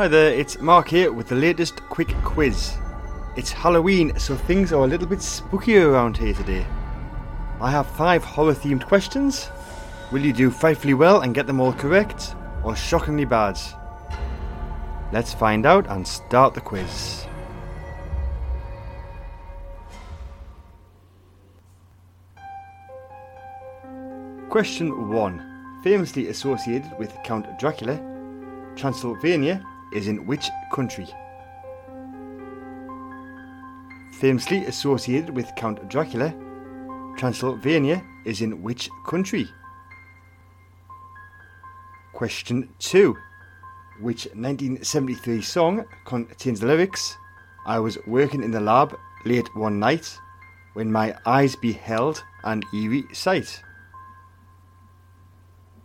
Hi there, it's Mark here with the latest quick quiz. It's Halloween, so things are a little bit spookier around here today. I have five horror themed questions. Will you do frightfully well and get them all correct, or shockingly bad? Let's find out and start the quiz. Question 1. Famously associated with Count Dracula, Transylvania is in which country? Famously associated with Count Dracula, Transylvania is in which country? Question 2. Which 1973 song contains the lyrics I was working in the lab late one night when my eyes beheld an eerie sight?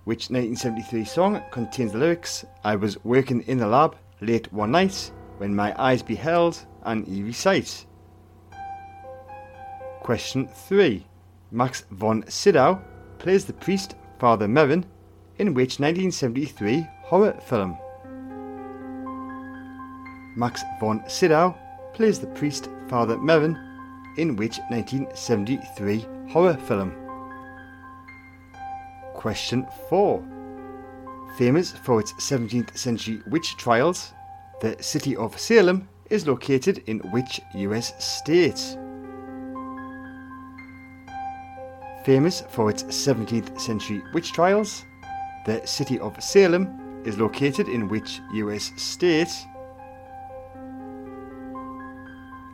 Which 1973 song contains the lyrics I was working in the lab late one night when my eyes beheld an eerie sight? Question 3. Max von Sydow plays the priest Father Merrin in which 1973 horror film? Max von Sydow plays the priest Father Merrin in which 1973 horror film? Question 4. Famous for its 17th century witch trials, the city of Salem is located in which US state? Famous for its 17th century witch trials, the city of Salem is located in which US state?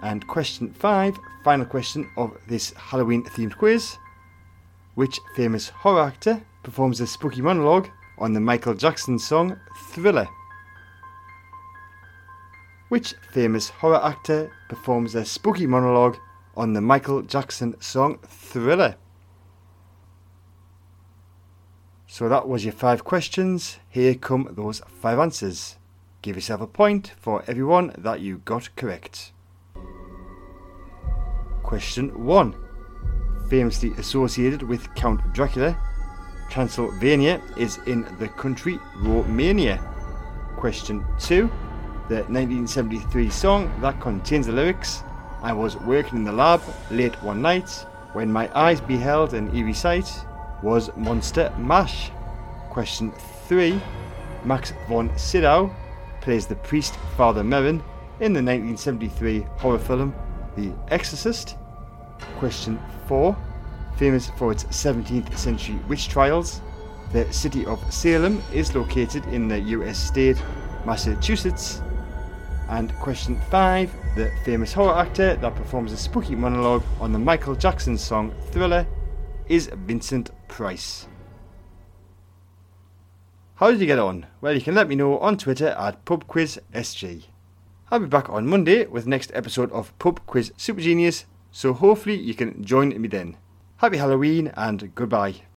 And question 5, final question of this Halloween themed quiz. Which famous horror actor performs a spooky monologue on the Michael Jackson song Thriller? Which famous horror actor performs a spooky monologue on the Michael Jackson song Thriller? So that was your five questions. Here come those five answers. Give yourself a point for everyone that you got correct. Question 1. Famously associated with Count Dracula, Transylvania is in the country Romania. Question 2. The 1973 song that contains the lyrics I was working in the lab late one night when my eyes beheld an eerie sight was Monster Mash. Question 3. Max von Sydow plays the priest Father Merrin in the 1973 horror film The Exorcist. Question 4. Famous for its 17th century witch trials, the city of Salem is located in the US state Massachusetts. And question 5. The famous horror actor that performs a spooky monologue on the Michael Jackson song Thriller is Vincent Price. How did you get on? Well, you can let me know on Twitter at PubQuizSG. I'll be back on Monday with next episode of Pub Quiz Super Genius, so hopefully you can join me then. Happy Halloween and goodbye.